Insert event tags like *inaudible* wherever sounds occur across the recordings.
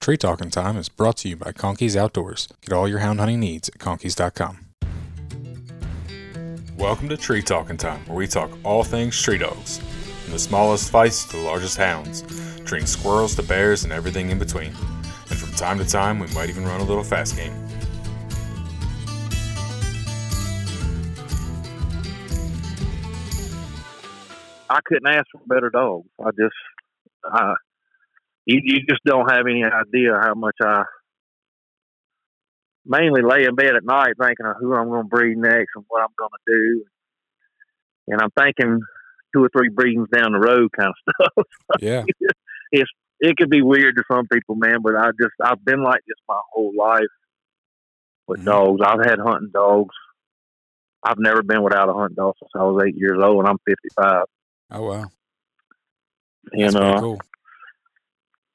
Tree Talking Time is brought to you by Conkeys Outdoors. Get all your hound hunting needs at conkeys.com. Welcome to Tree Talking Time, where we talk all things tree dogs, from the smallest feists to the largest hounds, treating squirrels to bears and everything in between. And from time to time, we might even run a little fast game. I couldn't ask for better dogs. I just, I, you, you just don't have any idea how much I mainly lay in bed at night thinking of who I'm going to breed next and what I'm going to do. And I'm thinking two or three breedings down the road kind of *laughs* stuff. Yeah. *laughs* it's it could be weird to some people, man, but I just I've been like this my whole life with Mhm. dogs. I've had hunting dogs. I've never been without a hunting dog since I was eight years old, and I'm 55. Oh, wow. That's And uh, cool.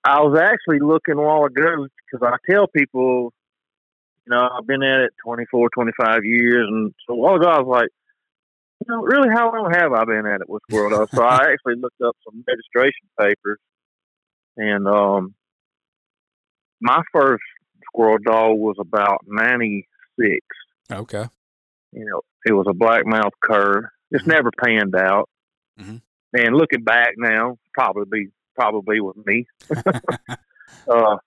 I was actually looking a while ago because I tell people, you know, I've been at it 24, 25 years. And so a while ago, I was like, you know, really, how long have I been at it with squirrel dogs? so I actually looked up some registration papers. And um, my first squirrel dog was about 96. Okay. You know, it was a black mouth cur. It's Mhm. never panned out. Mm-hmm. And looking back now, probably probably with me. *laughs* *laughs* uh,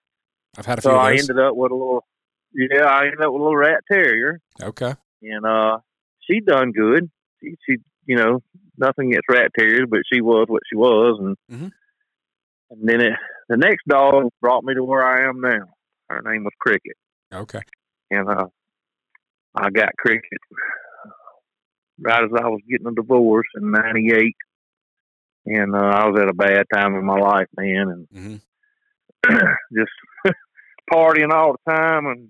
I've had a few so I ended up with a little, yeah, I ended up with a little rat terrier, Okay. and uh, she done good. She, she, you know, nothing against rat terriers, but she was what she was, and Mhm. and then it, the next dog brought me to where I am now. Her name was Cricket, Okay. and uh, I got Cricket right as I was getting a divorce in '98, and uh, I was at a bad time in my life, man, and hmm *clears throat* just *laughs* partying all the time. And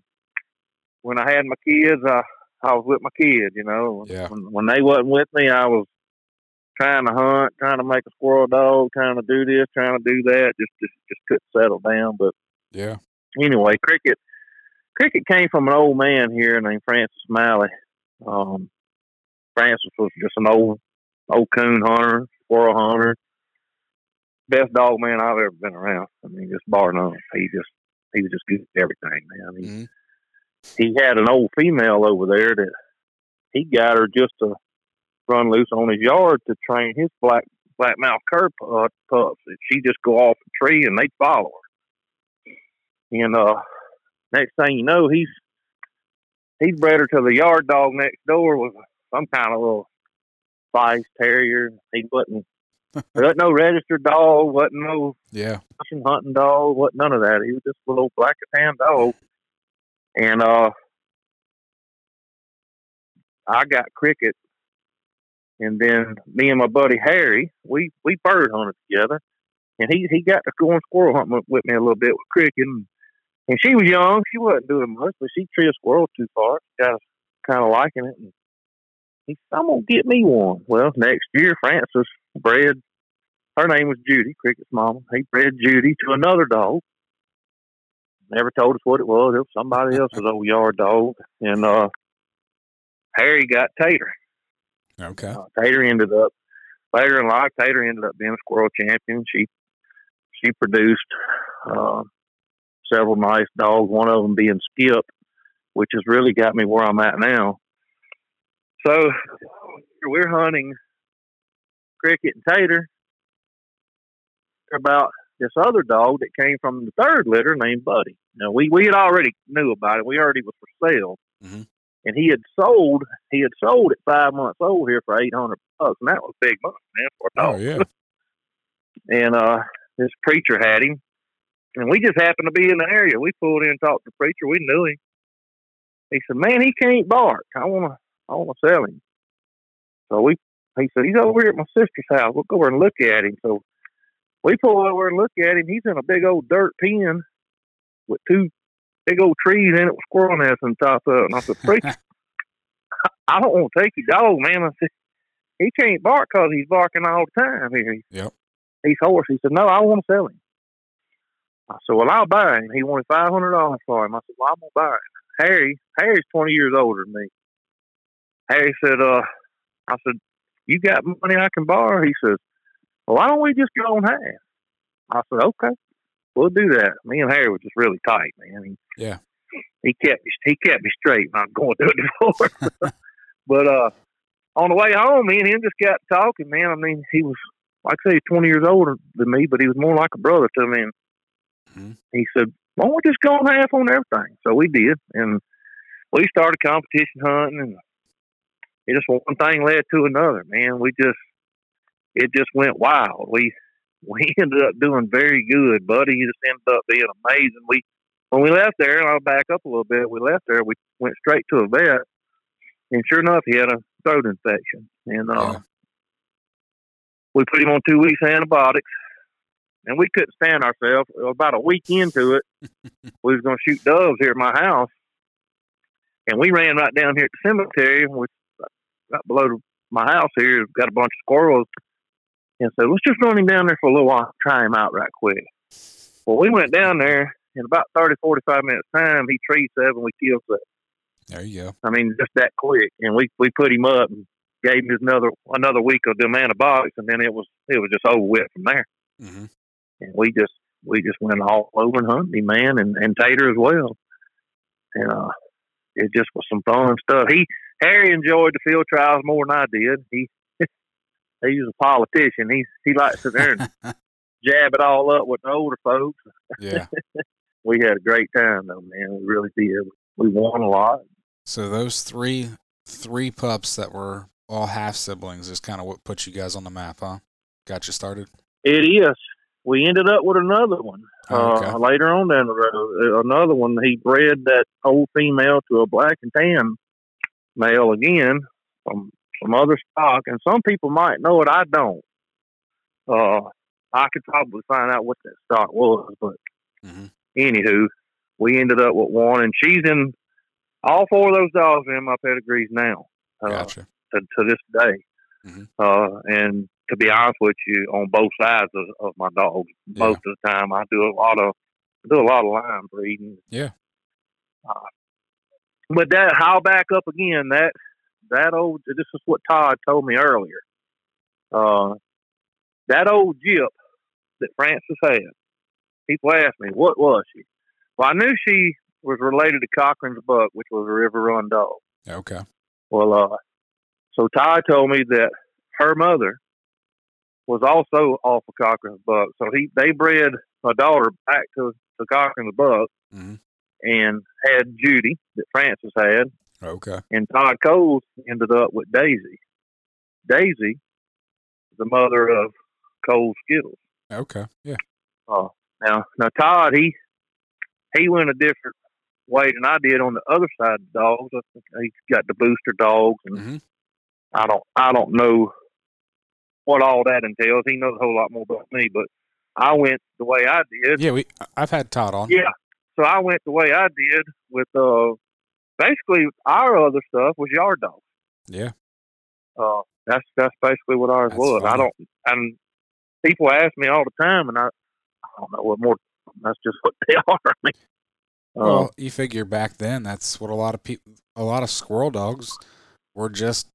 when I had my kids, I I was with my kids. You know, Yeah. when, when they wasn't with me, I was trying to hunt, trying to make a squirrel dog, trying to do this, trying to do that. Just just just couldn't settle down. But Yeah. anyway, cricket cricket came from an old man here named Francis Malley. Um, Francis was just an old old coon hunter, squirrel hunter. Best dog man I've ever been around. I mean, just bar none. He just he was just good at everything, man. He, Mhm. he had an old female over there that he got her just to run loose on his yard to train his black black mouth cur pu- pups. And she just go off the tree and they'd follow her. And uh, next thing you know, he's he's bred her to the yard dog next door was some kind of little feist terrier. He wasn't there wasn't no registered dog, wasn't no Yeah. fishing hunting dog, what none of that. He was just a little black and tan dog. And uh I got cricket and then me and my buddy Harry, we we bird hunted together. And he he got to go on squirrel hunting with, me a little bit with cricket and, and she was young, she wasn't doing much, but she treated squirrel too far. Got us kinda liking it and he said, I'm gonna get me one. Well, next year Francis bred her name was Judy, Cricket's mama. He bred Judy to another dog. Never told us what it was. It was somebody else's old yard dog. And uh Harry got Tater. Okay. Uh, Tater ended up later in life. Tater ended up being a squirrel champion. She she produced uh, several nice dogs. One of them being Skip, which has really got me where I'm at now. So we're hunting cricket and tater about this other dog that came from the third litter named Buddy. Now we we had already knew about it. We already was for sale, Mhm. and he had sold he had sold at five months old here for eight hundred bucks, and that was big money, man, for a Oh, dog. yeah. *laughs* And uh, this preacher had him, and we just happened to be in the area. We pulled in and talked to the preacher. We knew him. He said, "Man, he can't bark. I wanna I wanna sell him." So we he said he's over here at my sister's house. We'll go over and look at him. So we pull over and look at him. He's in a big old dirt pen with two big old trees in it with squirrel nests on top of it. And I said, Preacher, *laughs* *laughs* I don't want to take your dog, man. I said, he can't bark because he's barking all the time here. Yep. He's hoarse. He said, no, I want to sell him. I said, well, I'll buy him. He wanted $500 for him. I said, well, I'm going to buy him. Harry, Harry's 20 years older than me. Harry said, uh, I said, you got money I can borrow? He says, well, why don't we just go on half? I said, okay. we'll do that. Me and Harry was just really tight, man. He, Yeah. He kept me he kept me straight when I was going through a *laughs* divorce. but uh on the way home, me and him just got talking, man. I mean, he was like I say, twenty years older than me, but he was more like a brother to me. And Mhm. he said, "Why don't we just go on half on everything?" So we did, and we started competition hunting, and it just one thing led to another. Man, we just it just went wild. We *laughs* we ended up doing very good, buddy. He just ended up being amazing. We when we left there, and I'll back up a little bit. We left there, we went straight to a vet, and sure enough, he had a throat infection, and uh, Yeah. we put him on two weeks of antibiotics, and we couldn't stand ourselves. About a week into it, *laughs* we was going to shoot doves here at my house, and we ran right down here at the cemetery, which right below my house here. Got a bunch of squirrels, and said, "Let's just run him down there for a little while, try him out right quick." Well, we went down there in about 30, 45 minutes time. He tree seven, we killed seven. There you go. I mean, just that quick. And we we put him up and gave him another another week of them antibiotics, and then it was it was just over with from there. hmm And we just we just went all over and hunted him, man, and and Tater as well. And uh, it just was some fun stuff. He Harry enjoyed the field trials more than I did. He *laughs* he was a politician. He he liked to there and *laughs* jab it all up with the older folks. yeah. *laughs* We had a great time though, man. We really did. We won a lot. So those three three pups that were all half siblings is kind of what put you guys on the map, huh? Got you started. It is. We ended up with another one Oh, okay. uh, later on down the road. Uh, Another one. He bred that old female to a black and tan male again from some other stock, and some people might know it. I don't. Uh, I could probably find out what that stock was, but hmm anywho, we ended up with one, and she's in all four of those dogs are in my pedigrees now. Uh, Gotcha. to, to this day. Mhm. Uh, and to be honest with you, on both sides of, of my dogs, Yeah. most of the time I do a lot of I do a lot of line breeding. Yeah. Uh, but that how back up again that that old this is what Todd told me earlier. Uh, that old Jip that Francis had. People ask me what was she. Well, I knew she was related to Cochran's buck, which was a River Run dog. Okay. Well, uh, so Ty told me that her mother was also off of Cochran's buck. So he they bred a daughter back to, to Cochran's buck hmm and had Judy that Francis had, Okay. and Todd Coles ended up with Daisy. Daisy, the mother of Cole Skittles. Okay. Yeah. Uh, now, now Todd, he he went a different way than I did on the other side of the dogs. He's got the booster dogs, and hmm I don't I don't know what all that entails. He knows a whole lot more about me, but I went the way I did. Yeah. We. I've had Todd on. Yeah. So I went the way I did with uh basically our other stuff was yard dogs. Yeah. Uh that's that's basically what ours That's was. I don't and people ask me all the time and I I don't know what more that's just what they *laughs* are. I mean, uh, Well, you figure back then, that's what a lot of people, a lot of squirrel dogs were just.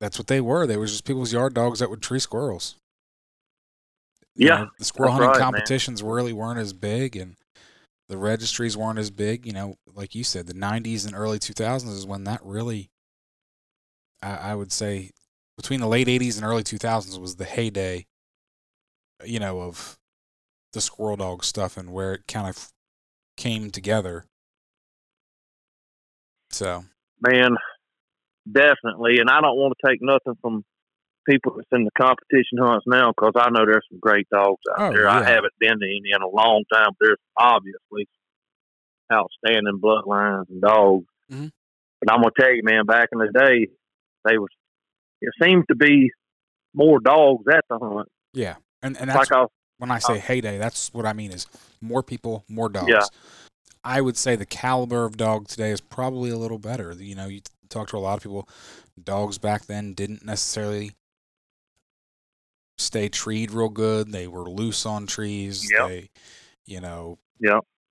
That's what they were. They were just people's yard dogs that would tree squirrels. You Yeah, know, the squirrel hunting right, man. competitions really weren't as big, and the registries weren't as big. You know, like you said, the '90s and early 2000s is when that really, I, I would say, between the late '80s and early 2000s was the heyday. You know of the squirrel dog stuff and where it kind of came together. So man, definitely. And I don't want to take nothing from people that's in the competition hunts now because I know there's some great dogs out Oh, there. I haven't been to any in a long time. but There's obviously outstanding bloodlines and dogs. Mhm. But I'm gonna tell you, man, back in the day, they was. It seemed to be more dogs at the hunt. yeah, and and that's Like I, when I say heyday, that's what I mean is more people, more dogs. Yeah. I would say the caliber of dog today is probably a little better. You know, you talk to a lot of people, dogs back then didn't necessarily stay treed real good. They were loose on trees. Yep. They, you know,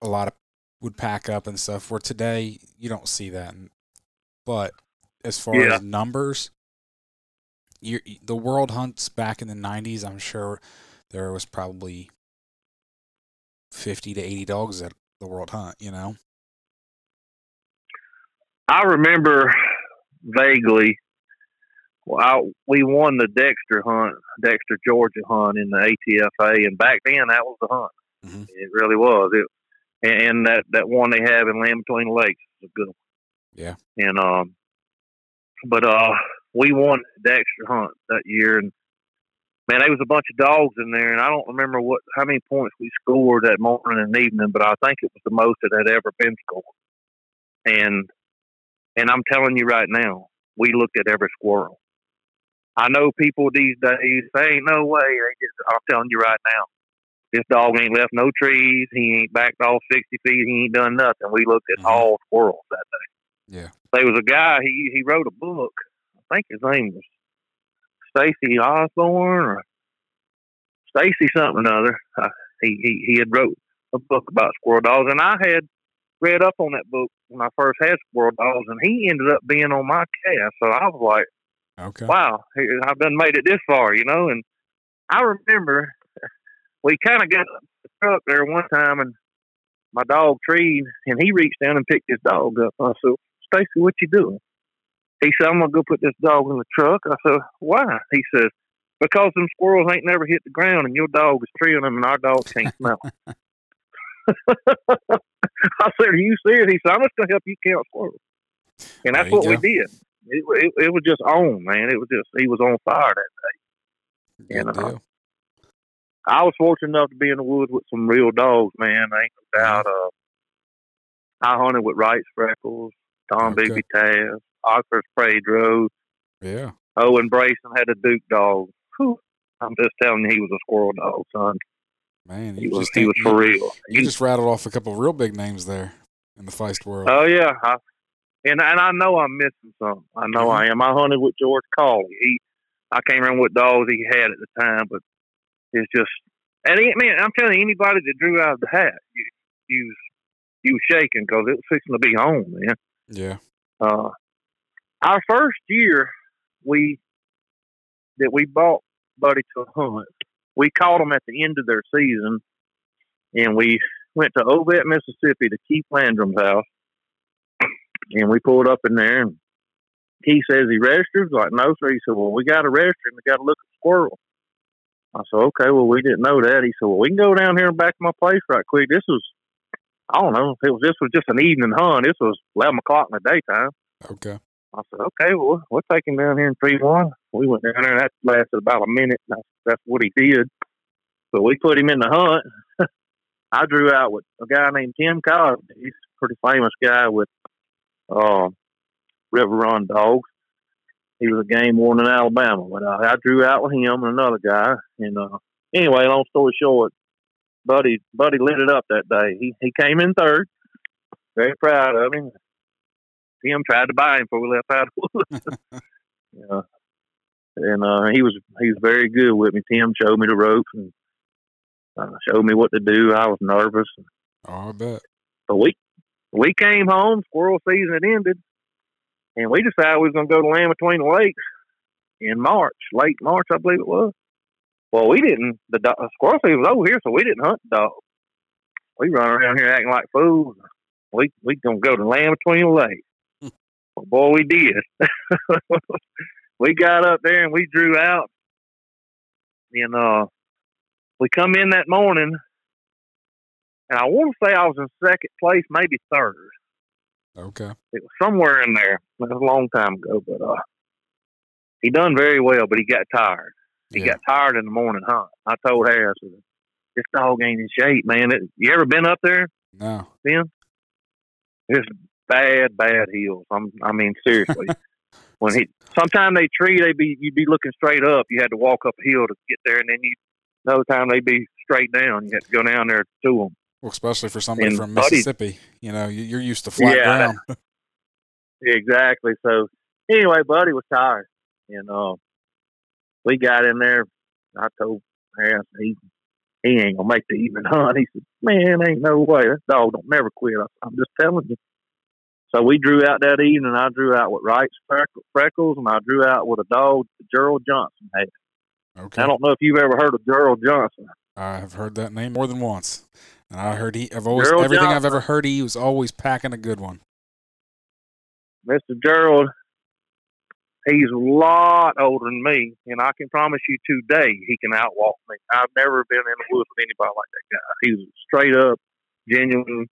a lot of would pack up and stuff. Where today you don't see that. But as far Yeah. as numbers, you the world hunts back in the '90s. I'm sure there was probably fifty to eighty dogs at the World Hunt. You know. I remember vaguely. Well, I, we won the Dexter hunt, Dexter Georgia hunt in the ATFA, and back then that was the hunt. Mhm. It really was. It and, that that one they have in Land Between the Lakes is a good one. Yeah. And um, but uh, we won the Dexter hunt that year, and man, there was a bunch of dogs in there, and I don't remember what how many points we scored that morning and evening, but I think it was the most that had ever been scored. And and I'm telling you right now, we looked at every squirrel. I know people these days say, "Ain't no way." They just, I'm telling you right now, this dog ain't left no trees. He ain't backed off sixty feet. He ain't done nothing. We looked at Mhm. all squirrels that day. Yeah. There was a guy. He he wrote a book. I think his name was Stacy Osborne or Stacy something or other. Uh, he he he had wrote a book about squirrel dogs, and I had read up on that book when I first had squirrel dogs, and he ended up being on my cast. So I was like Okay. wow, I've done made it this far, you know. And I remember *laughs* we kind of got the truck there one time, and my dog treed, and he reached down and picked his dog up. I said, Stacy, what you doing? He said, I'm gonna go put this dog in the truck. I said, why? He says, because them squirrels ain't never hit the ground, and your dog is treeing them, and our dogs can't smell 'em." *laughs* *laughs* I said, are you serious? He said, I'm just gonna help you count squirrels, and that's what we did. It, it, it was just on, man. It was just he was on fire that Good you know, deal. I was fortunate enough to be in the woods with some real dogs, man. Ain't no doubt. Uh, I hunted with Wright's Freckles, Tom Okay. Bigby Taz, Oxford's Pedro, Yeah. Owen Brayson had a Duke dog. Whew. I'm just telling you, he was a squirrel dog, son. Man, He was just he was for real. you just rattled off a couple of real big names there in the Feist world. Oh yeah, I, and and I know I'm missing some. I know Mhm. I am. I hunted with George Cawley. He, I can't remember what dogs he had at the time, but it's just. And he, man, I'm telling you, anybody that drew out of the hat, you, you was you was shaking because it was fixing to be home, man. yeah. Uh, our first year, we that we bought Buddy to hunt. We caught them at the end of their season, and we went to Ovett, Mississippi, to Keith Landrum's house, and we pulled up in there, and he says he registered. Like, no, sir. He said, well, we got to register, and we got to look at squirrels. I said, okay, well, we didn't know that. He said, well, we can go down here and back to my place right quick. This was, I don't know, it was this was just an evening hunt. This was eleven o'clock in the daytime. Okay. I said, okay, well, we'll take him down here in 3 1. We went down there, and that lasted about a minute. That's, that's what he did. But we put him in the hunt. *laughs* I drew out with a guy named Tim Cosby. He's a pretty famous guy with uh, River Run Dogs. He was a game warden in Alabama. But uh, I drew out with him and another guy. And uh, anyway, long story short, Buddy Buddy lit it up that day. He he came in third. Very proud of him. Tim tried to buy him before we left out *laughs* yeah. And uh, he was he was very good with me. Tim showed me the ropes and uh, showed me what to do. I was nervous, Oh, I bet. but we we came home. Squirrel season had ended, and we decided we was going to go to Land Between the Lakes in March, late March, I believe it was. Well, we didn't. The do- squirrel season was over here, so we didn't hunt dogs. We run around here acting like fools. We we gonna go to Land Between the Lakes. well, boy, we did. *laughs* we got up there and we drew out, and uh, we come in that morning, and I want to say I was in second place, maybe third. Okay. It was somewhere in there. It was a long time ago, but uh, he done very well, but he got tired. He Yeah. got tired in the morning hunt. I told Harris, this dog ain't in shape, man. It, you ever been up there, No. Ben? It's bad, bad heels. I'm, I mean, seriously. *laughs* when he, sometimes they tree, they be, you'd be looking straight up. You had to walk up a hill to get there, and then you, another time they'd be straight down. You had to go down there to them. Well, especially for somebody And from Buddy- Mississippi, you know, you- you're used to flat Yeah. ground. *laughs* Exactly. So anyway, Buddy was tired, and uh, we got in there. I told Harris he he ain't gonna make the evening hunt. He said, "Man, ain't no way. That dog don't never quit." I, I'm just telling you. So we drew out that evening. I drew out with Wright's Freckles, and I drew out with a dog Gerald Johnson had. Okay. I don't know if you've ever heard of Gerald Johnson. I've heard that name more than once. And I heard he. I've always Gerald everything I've ever heard. He was always packing a good one. Mr. Gerald, he's a lot older than me, and I can promise you today he can outwalk me. I've never been in the woods with anybody like that guy. He was a straight up, genuine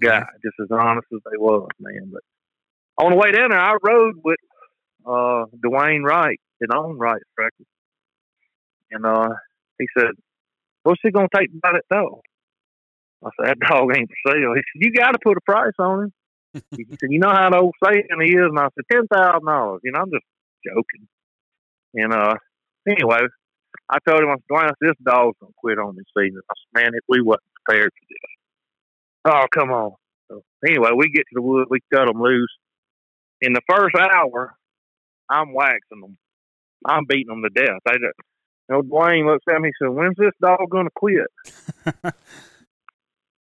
guy, just as honest as they was, man. But on the way down there, I rode with uh Dwayne Wright, his own Wright Freckles. And uh he said, What's he gonna take by that dog? I said, That dog ain't for sale. He said, You gotta put a price on him. he *laughs* said, You know how the old saying is? And I said, ten thousand dollars. You know, I'm just joking. And uh anyway, I told him I said, Dwayne, this dog's gonna quit on this season. I said, Man, if we wasn't prepared for this. Oh, come on. So anyway, we get to the wood, we cut them loose. In the first hour, I'm waxing them. I'm beating them to death. They just, you know, Dwayne looks at me and said, When's this dog going to quit? *laughs*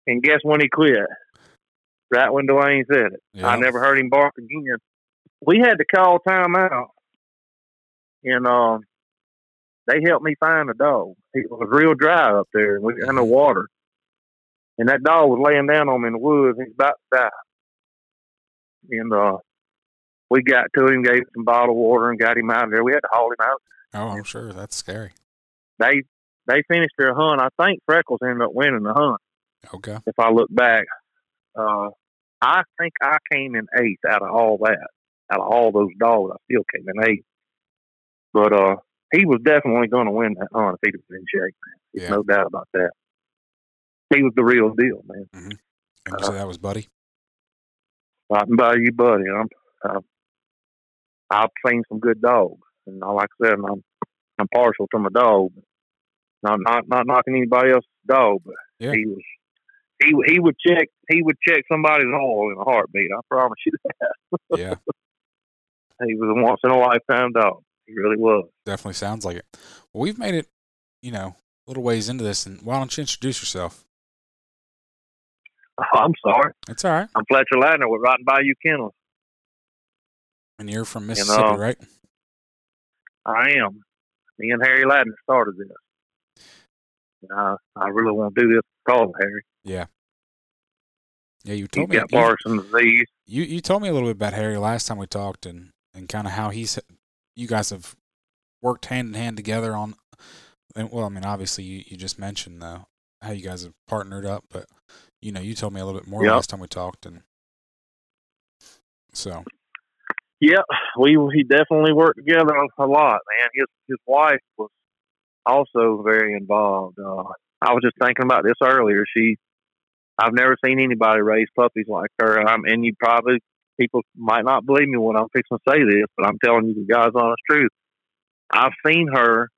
and guess when he quit? Right when Dwayne said it. Yeah. I never heard him bark again. We had to call time out. And um, they helped me find the dog. It was real dry up there, and we had no water. And that dog was laying down on me in the woods. He's about to die. And uh, we got to him, gave him some bottled water, and got him out of there. We had to haul him out. Oh, I'm sure that's scary. They they finished their hunt. I think Freckles ended up winning the hunt. Okay. If I look back, uh, I think I came in eighth out of all that. Out of all those dogs, I still came in eighth. But uh, he was definitely going to win that hunt if he was in shape. Man. There's Yeah. no doubt about that. He was the real deal, man. And you said that was Buddy. Right by you, buddy. I'm, uh, I've seen some good dogs, and like I said, I'm I'm partial to my dog. Not not not knocking anybody else's dog, but Yeah. he was he he would check he would check somebody's oil in a heartbeat. I promise you that. Yeah, *laughs* He was a once in a lifetime dog. He really was. definitely sounds like it. Well, we've made it, you know, a little ways into this, and why don't you introduce yourself? Oh, *laughs* I'm sorry. It's all right. I'm Fletcher Ladner with Rotten Bayou Kennels. And you're from Mississippi, know, right? I am. Me and Harry Ladner started this. And I I really want to do this of Harry. Yeah. Yeah, you He's told me got Parkinson's disease. you you told me a little bit about Harry last time we talked, and and kind of how he's you guys have worked hand in hand together on. And, well, I mean, obviously you you just mentioned though how you guys have partnered up, but you know, you told me a little bit more Yep. last time we talked, and so Yep, we we definitely worked together a lot, man. His his wife was also very involved. Uh, I was just thinking about this earlier. She, I've never seen anybody raise puppies like her. Um, and you probably people might not believe me when I'm fixing to say this, but I'm telling you the God's honest truth. I've seen her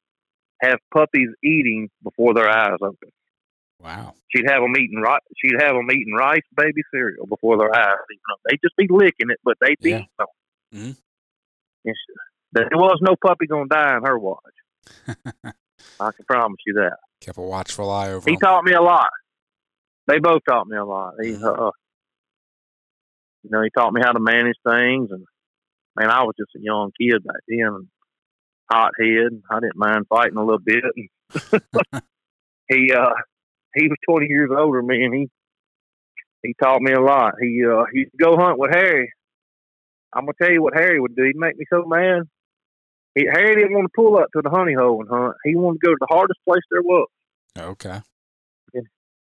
have puppies eating before their eyes open. wow, She'd have them eating rice. She'd have them eating rice baby cereal before their eyes. They'd just be licking it, but they'd be Yeah. eating them. Mhm. And she- There was no puppy gonna die in her watch. *laughs* I can promise you that. Kept a watchful eye over. He him. taught me a lot. They both taught me a lot. He, Mhm. uh, you know, he taught me how to manage things, and man, I was just a young kid back then, and hot head. I didn't mind fighting a little bit. And *laughs* *laughs* he, uh, he was twenty years older than me, and he he taught me a lot. He uh, he used to go hunt with Harry. I'm gonna tell you what Harry would do. He'd make me so mad. He, Harry didn't want to pull up to the honey hole and hunt. He wanted to go to the hardest place there was. okay,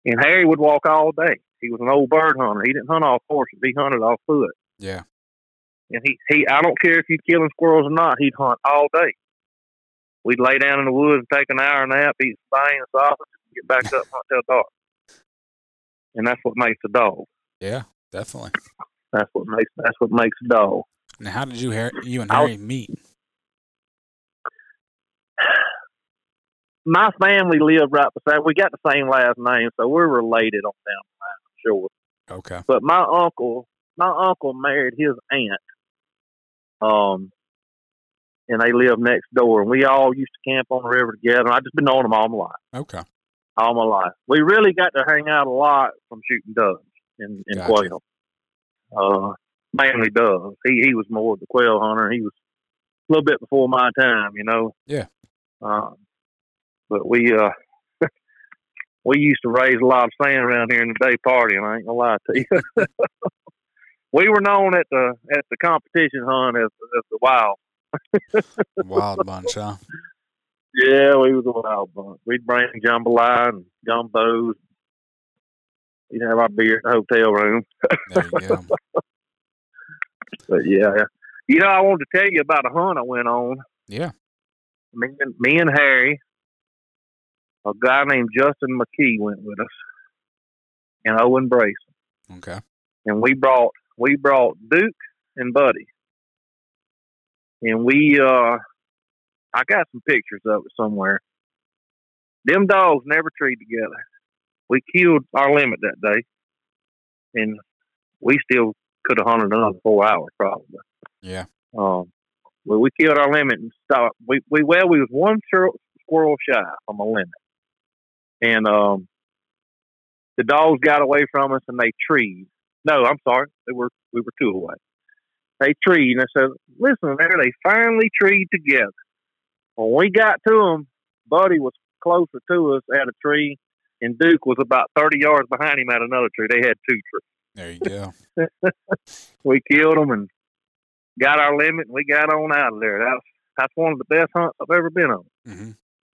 And Harry would walk all day. He was an old bird hunter. He didn't hunt off horses. He hunted off foot. yeah, And he, he I don't care if you're killing squirrels or not, he'd hunt all day. We'd lay down in the woods and take an hour nap, eat some bang and sausage, and get back up and hunt till dark. And that's what makes a dog. yeah, definitely. That's what makes that's what makes a dog. And how did you Har- you and was- Harry meet? My family lived right beside. We got the same last name, so we're related on down the line, I'm sure. Okay, But my uncle, my uncle married his aunt. Um, and they lived next door, and we all used to camp on the river together. And I just been knowing them all my life, okay, all my life. We really got to hang out a lot from shooting doves and, and Gotcha. quail. Uh, mainly doves. He he was more of the quail hunter. He was a little bit before my time, you know. Yeah. Um, but we uh, *laughs* we used to raise a lot of sand around here in the day party, and I ain't gonna lie to you. *laughs* we were known at the at the competition hunt as, as the wild. *laughs* Wild bunch, huh? Yeah, we was a wild bunch. We'd bring jambalaya and gumbos. We'd have our beer at the hotel room. There you go. But yeah, you know, I wanted to tell you about a hunt I went on. Yeah. Me and me and Harry, a guy named Justin McKee went with us, and Owen Brace, Okay. and we brought we brought Duke and Buddy, and we uh, I got some pictures of it somewhere. Them dogs never treed together. We killed our limit that day, and we still could have hunted another four hours probably. Yeah. Um, well, we killed our limit and stopped. We, we well, we was one squirrel, squirrel shy from a limit, and um, the dogs got away from us and they treed. No, I'm sorry, they were we were two away. They treed, and I said, "Listen, there, they finally treed together." When we got to them, Buddy was closer to us at a tree, and Duke was about thirty yards behind him at another tree. They had two trees There you go. *laughs* *laughs* we killed them and got our limit and we got on out of there. That's that's one of the best hunts I've ever been on. hmm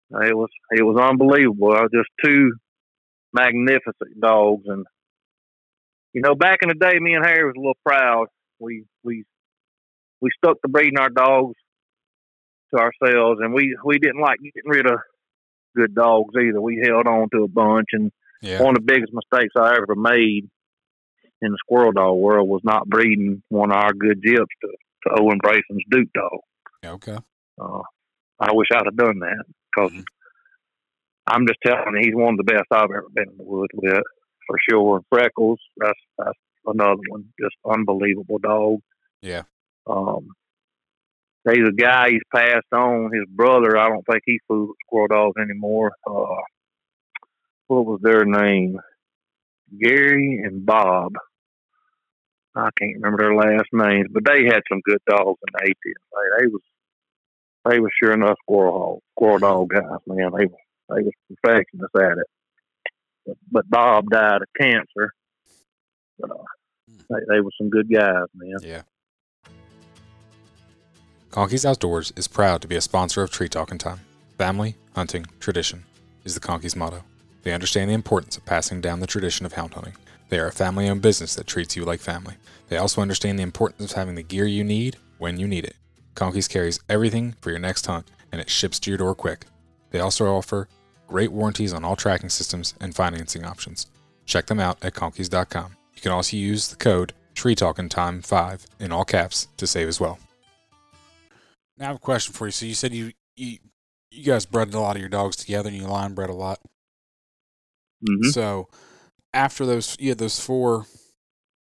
It was it was unbelievable. Just two magnificent dogs and you know, back in the day me and Harry was a little proud. We we we stuck to breeding our dogs to ourselves and we we didn't like getting rid of good dogs either. We held on to a bunch and Yeah. one of the biggest mistakes I ever made in the squirrel dog world was not breeding one of our good jips to, to Owen Brayson's Duke dog. Okay. Uh, I wish I'd have done that because Mhm. I'm just telling you, he's one of the best I've ever been in the woods with, for sure. Freckles, that's that's another one, just unbelievable dog. Yeah. Um, there's a guy he's passed on. His brother, I don't think he fools with squirrel dogs anymore. Uh, what was their name? Gary and Bob. I can't remember their last names, but they had some good dogs in the eighties. They, they was they were sure enough squirrel hog, squirrel dog guys, man. They were, they was perfectionists at it. But, but Bob died of cancer. But uh, they, they were some good guys, man. Yeah. Conkeys Outdoors is proud to be a sponsor of Tree Talking Time. Family, hunting, tradition is the Conkeys motto. They understand the importance of passing down the tradition of hound hunting. They are a family owned business that treats you like family. They also understand the importance of having the gear you need when you need it. Conkeys carries everything for your next hunt and it ships to your door quick. They also offer great warranties on all tracking systems and financing options. Check them out at conkeys.com. You can also use the code Tree Talking Time 5 in all caps to save as well. Now I have a question for you. So you said you you, you guys bred a lot of your dogs together and you line bred a lot. Mm-hmm. So after those, you had those four.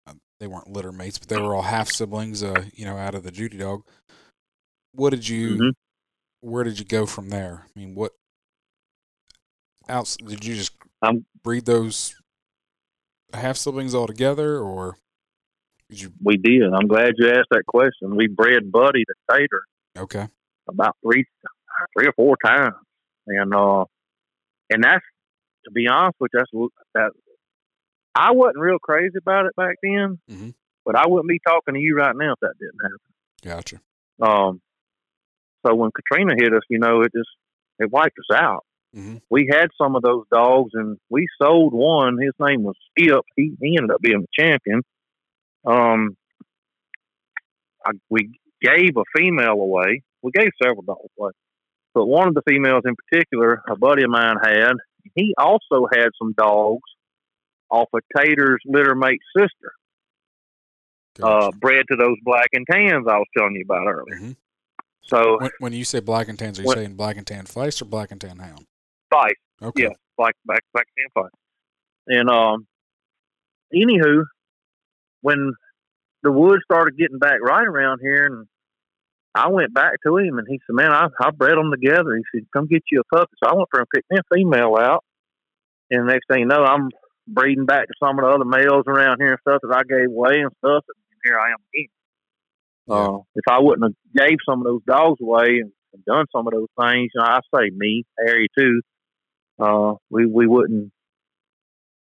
uh, They weren't litter mates, but they were all half siblings. Uh, you know, out of the Judy dog. What did you? Mhm. Where did you go from there? I mean, what else did you just Um, breed those half siblings all together, or did you? We did. I'm glad you asked that question. We bred Buddy the Tater Okay, about three, three or four times, and uh, and that's to be honest with you, that's that. I wasn't real crazy about it back then, Mhm. but I wouldn't be talking to you right now if that didn't happen. gotcha. Um, so when Katrina hit us, you know, it just it wiped us out. Mhm. We had some of those dogs, and we sold one. His name was Skip. He he ended up being the champion. Um, I, we gave a female away. We gave several dogs away, but one of the females in particular, a buddy of mine had. He also had some dogs off of Tater's litter mate sister, uh, bred to those black and tans I was telling you about earlier. Mhm. So When, when you say black and tans, are you What- saying black and tan feist or black and tan hound? Feist. Okay. Yeah, black black black and feist. And um, anywho, when the wood started getting back right around here, and I went back to him, and he said, "Man, I I bred them together." He said, "Come get you a puppy." So I went for him, picked me a female out, and the next thing you know, I'm breeding back to some of the other males around here and stuff that I gave away and stuff. And here I am again. Uh, if I wouldn't have gave some of those dogs away and, and done some of those things, you know, I say me, Harry too, uh, we we wouldn't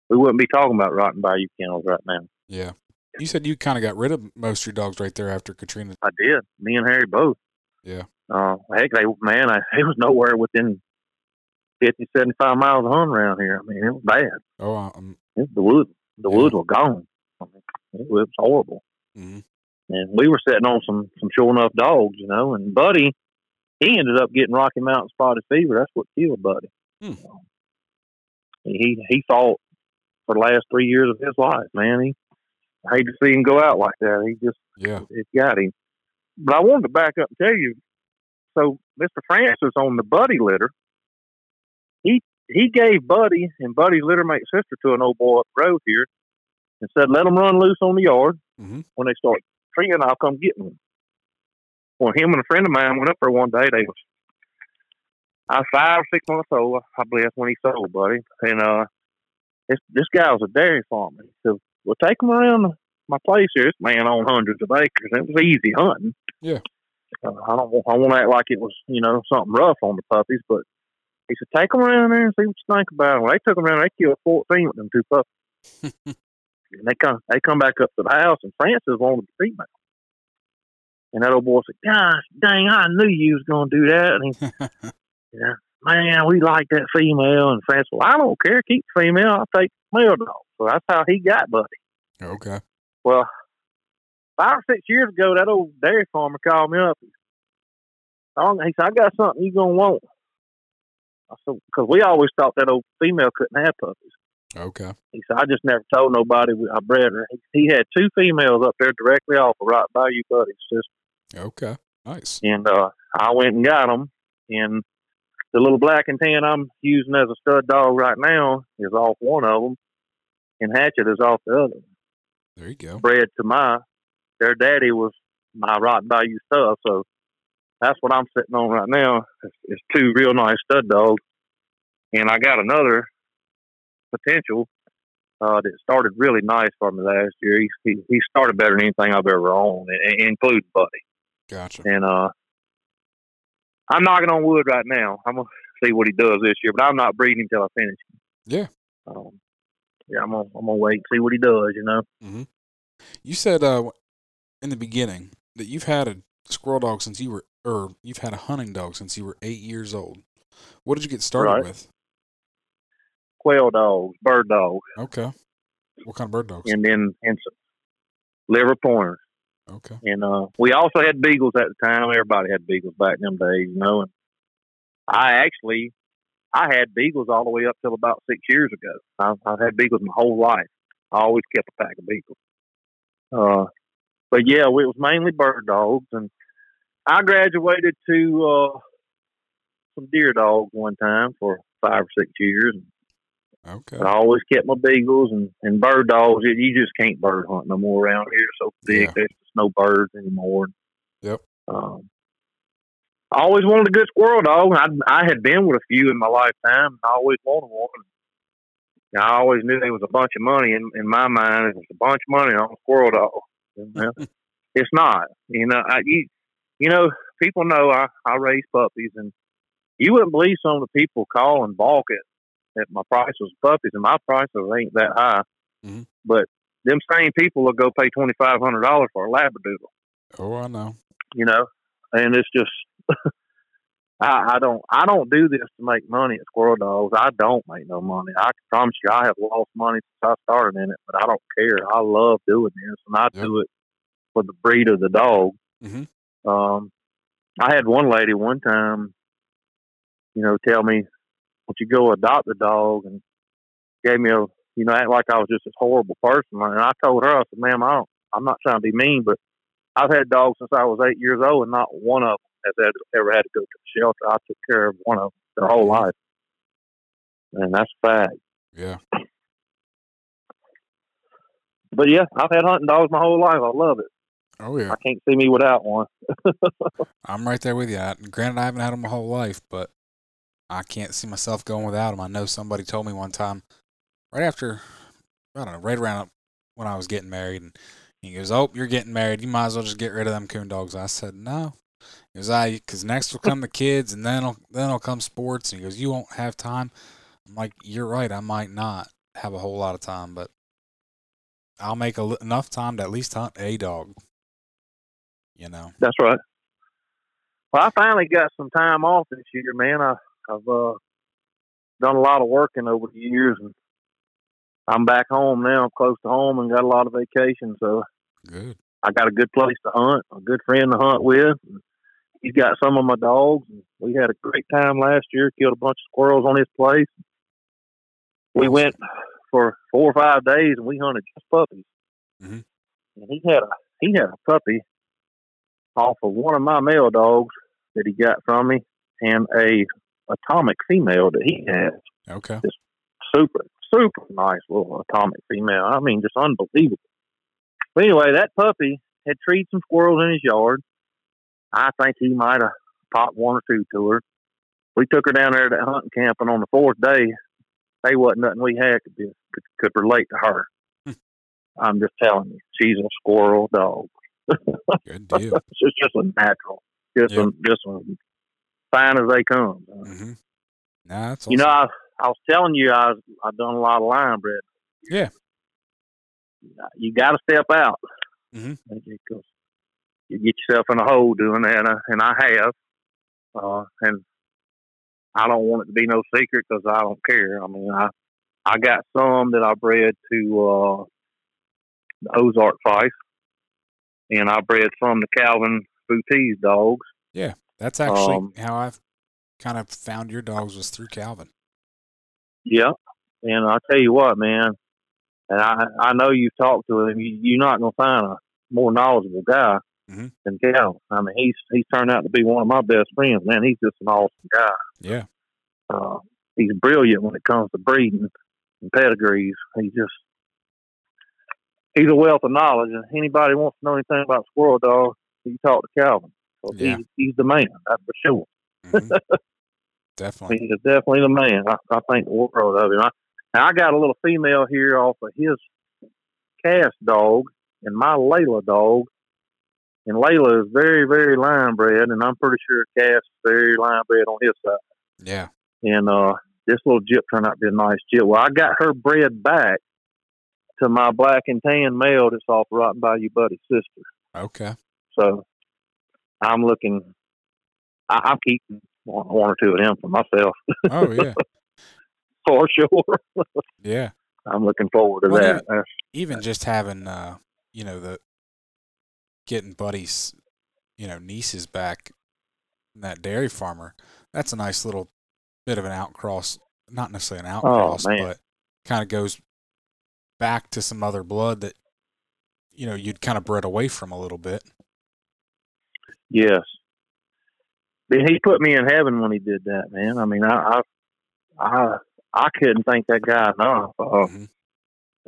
we wouldn't be talking about Rotten Bayou kennels right now. Yeah. You said you kind of got rid of most of your dogs right there after Katrina. I did. Me and Harry both. Yeah. Uh, heck, they man, I, *laughs* it was nowhere within 50, 75 miles of hunting around here. I mean, it was bad. Oh, um, It, the woods, the Yeah. woods were gone. I mean, it was horrible. mhm. And we were sitting on some some sure enough dogs, you know. And Buddy, he ended up getting Rocky Mountain spotted fever. That's what killed Buddy. Hmm. He he fought for the last three years of his life, man. He I hate to see him go out like that. He just yeah. it got him. But I wanted to back up and tell you. So Mr. Francis on the Buddy litter, he he gave Buddy and Buddy's litter mate sister to an old boy up the road here, and said, "Let them run loose on the yard. Mhm. When they start treeing, I'll come get them." Well, him and a friend of mine went up there one day. They was I was five or six months old. I believe that's when he sold Buddy, and uh, this this guy was a dairy farmer. He said, "Well, take him around my place here. This man owned hundreds of acres. It was easy hunting. Yeah. Uh, I don't. I want to act like it was, you know, something rough on the puppies, but he said, take them around there and see what you think about them. Well, they took them around. They killed fourteen with them two puppies. *laughs* and they come. They come back up to the house, and Francis wanted the female. And that old boy said, "Gosh, dang! I knew you was going to do that." And he, *laughs* yeah, man, we like that female. And Francis, well, I don't care. Keep the female. I'll take the male dog. So that's how he got Buddy. okay. Well, five or six years ago, that old dairy farmer called me up. He said, I got something you going to want. I said, because we always thought that old female couldn't have puppies. Okay. He said, I just never told nobody I bred her. He, had two females up there directly off of Rotten Bayou Buddies. Just, Okay. Nice. and uh, I went and got them. And the little black and tan I'm using as a stud dog right now is off one of them. And Hatchet is off the other. There you go. bred to my their daddy was my Rotten Bayou stuff, so that's what I'm sitting on right now. Is, is two real nice stud dogs, and I got another potential uh, that started really nice for me last year. He, he he started better than anything I've ever owned, including Buddy. Gotcha. And uh, I'm knocking on wood right now. I'm gonna see what he does this year, but I'm not breeding until I finish. Yeah. Um, yeah, I'm gonna I'm gonna wait and see what he does. You know. Mm-hmm. You said uh, in the beginning that you've had a squirrel dog since you were, or you've had a hunting dog since you were eight years old. What did you get started Right. with? Quail dogs, bird dogs. Okay. What kind of bird dogs? and then and some liver pointers. Okay. And uh, we also had beagles at the time. Everybody had beagles back in them days, you know. And I actually, I had beagles all the way up till about six years ago. I've, I've had beagles my whole life. I always kept a pack of beagles. Uh, but yeah, it was mainly bird dogs, and I graduated to uh, some deer dogs one time for five or six years. Okay. I always kept my beagles and, and bird dogs. You, you just can't bird hunt no more around here. So big, Yeah. there's just no birds anymore. Yep. Um, I always wanted a good squirrel dog. I I had been with a few in my lifetime. I always wanted one. And I always knew there was a bunch of money in in my mind. It was a bunch of money on a squirrel dog. Well, *laughs* it's not. You know, I you you know people know I I raise puppies, and you wouldn't believe some of the people call and balk at my price was puppies, and my prices ain't that high. Mhm. But them same people will go pay twenty five hundred dollars for a labradoodle Oh, I know. you know, and it's just *laughs* I, I don't I don't do this to make money at Squirrel Dogs. I don't make no money. I can promise you I have lost money since I started in it, but I don't care. I love doing this, and I Yep. do it for the breed of the dog. Mhm. Um, I had one lady one time, you know, tell me, "Would you go adopt a dog?" and gave me a, you know, act like I was just this horrible person. And I told her, I said, "Ma'am, I don't. I'm not trying to be mean, but I've had dogs since I was eight years old, and not one of them has ever had to go to the shelter. I took care of one of them their whole mm-hmm. life, and that's a fact. Yeah. But yeah, I've had hunting dogs my whole life. I love it. Oh, yeah. I can't see me without one. *laughs* I'm right there with you. I, granted, I haven't had them my whole life, but I can't see myself going without them. I know somebody told me one time, right after, I don't know, right around when I was getting married, and he goes, "Oh, you're getting married. You might as well just get rid of them coon dogs." I said, "No." He goes, "I, because next will come the kids, and then will then will come sports." And he goes, "You won't have time." I'm like, "You're right. I might not." have a whole lot of time, but I'll make a, enough time to at least hunt a dog. You know. That's right. Well, I finally got some time off this year, man. I, I've uh, done a lot of working over the years, and I'm back home now. I'm close to home and got a lot of vacation, so Good. I got a good place to hunt, a good friend to hunt with. He's got some of my dogs. And we had a great time last year. Killed a bunch of squirrels on his place. We went for four or five days, and we hunted just puppies. Mhm. And he had a he had a puppy off of one of my male dogs that he got from me, and a atomic female that he has. Okay. Super, super nice little atomic female. I mean, just unbelievable. But anyway, that puppy had treed some squirrels in his yard. I think he might have popped one or two to her. We took her down there to that hunting camp, and on the fourth day, they wasn't nothing we had could, be, could, could relate to her. *laughs* I'm just telling you, she's a squirrel dog. *laughs* Good deal. It's just a natural, just Yep. a, just a fine as they come. hmm Nah, that's You know. I, I was telling you, I I've done a lot of line bred. Yeah. You got to step out. Mhm. You get yourself in a hole doing that, and I, and I have. Uh, and I don't want it to be no secret because I don't care. I mean, I I got some that I bred to uh, the Ozark Feist, and I bred some to Calvin Bootee's dogs. That's actually um, how I've kind of found your dogs was through Calvin. Yeah, and I'll tell you what, man, and I I know you've talked to him. You, you're not gonna find a more knowledgeable guy Mhm. than Cal. I mean, he's he's turned out to be one of my best friends. Man, he's just an awesome guy. Yeah. Uh, he's brilliant when it comes to breeding and pedigrees. He just he's a wealth of knowledge, and anybody wants to know anything about squirrel dogs, you talk to Calvin. So Yeah. he's, he's the man, that's for sure. Mhm. *laughs* Definitely. He's definitely the man. I, I think the world of him. I, I got a little female here off of his cast dog and my Layla dog. And Layla is very, very line bred, and I'm pretty sure Cass is very line bred on his side. Yeah. And uh, this little jip turned out to be a nice jip. Well, I got her bred back to my black and tan male that's off Rotten Bayou Buddy's sister. Okay. So I'm looking. I, I'm keeping one, one or two of them for myself Oh yeah. *laughs* for sure. Yeah. I'm looking forward to Well, that. That's- Even just having uh, you know, the getting buddies, you know, nieces back that dairy farmer, that's a nice little bit of an outcross. Not necessarily an outcross, Oh, but kind of goes back to some other blood that you know you'd kind of bred away from a little bit. Yes. But he put me in heaven when he did that, man. I mean, I, I, I, I couldn't thank that guy enough. Uh, Mhm.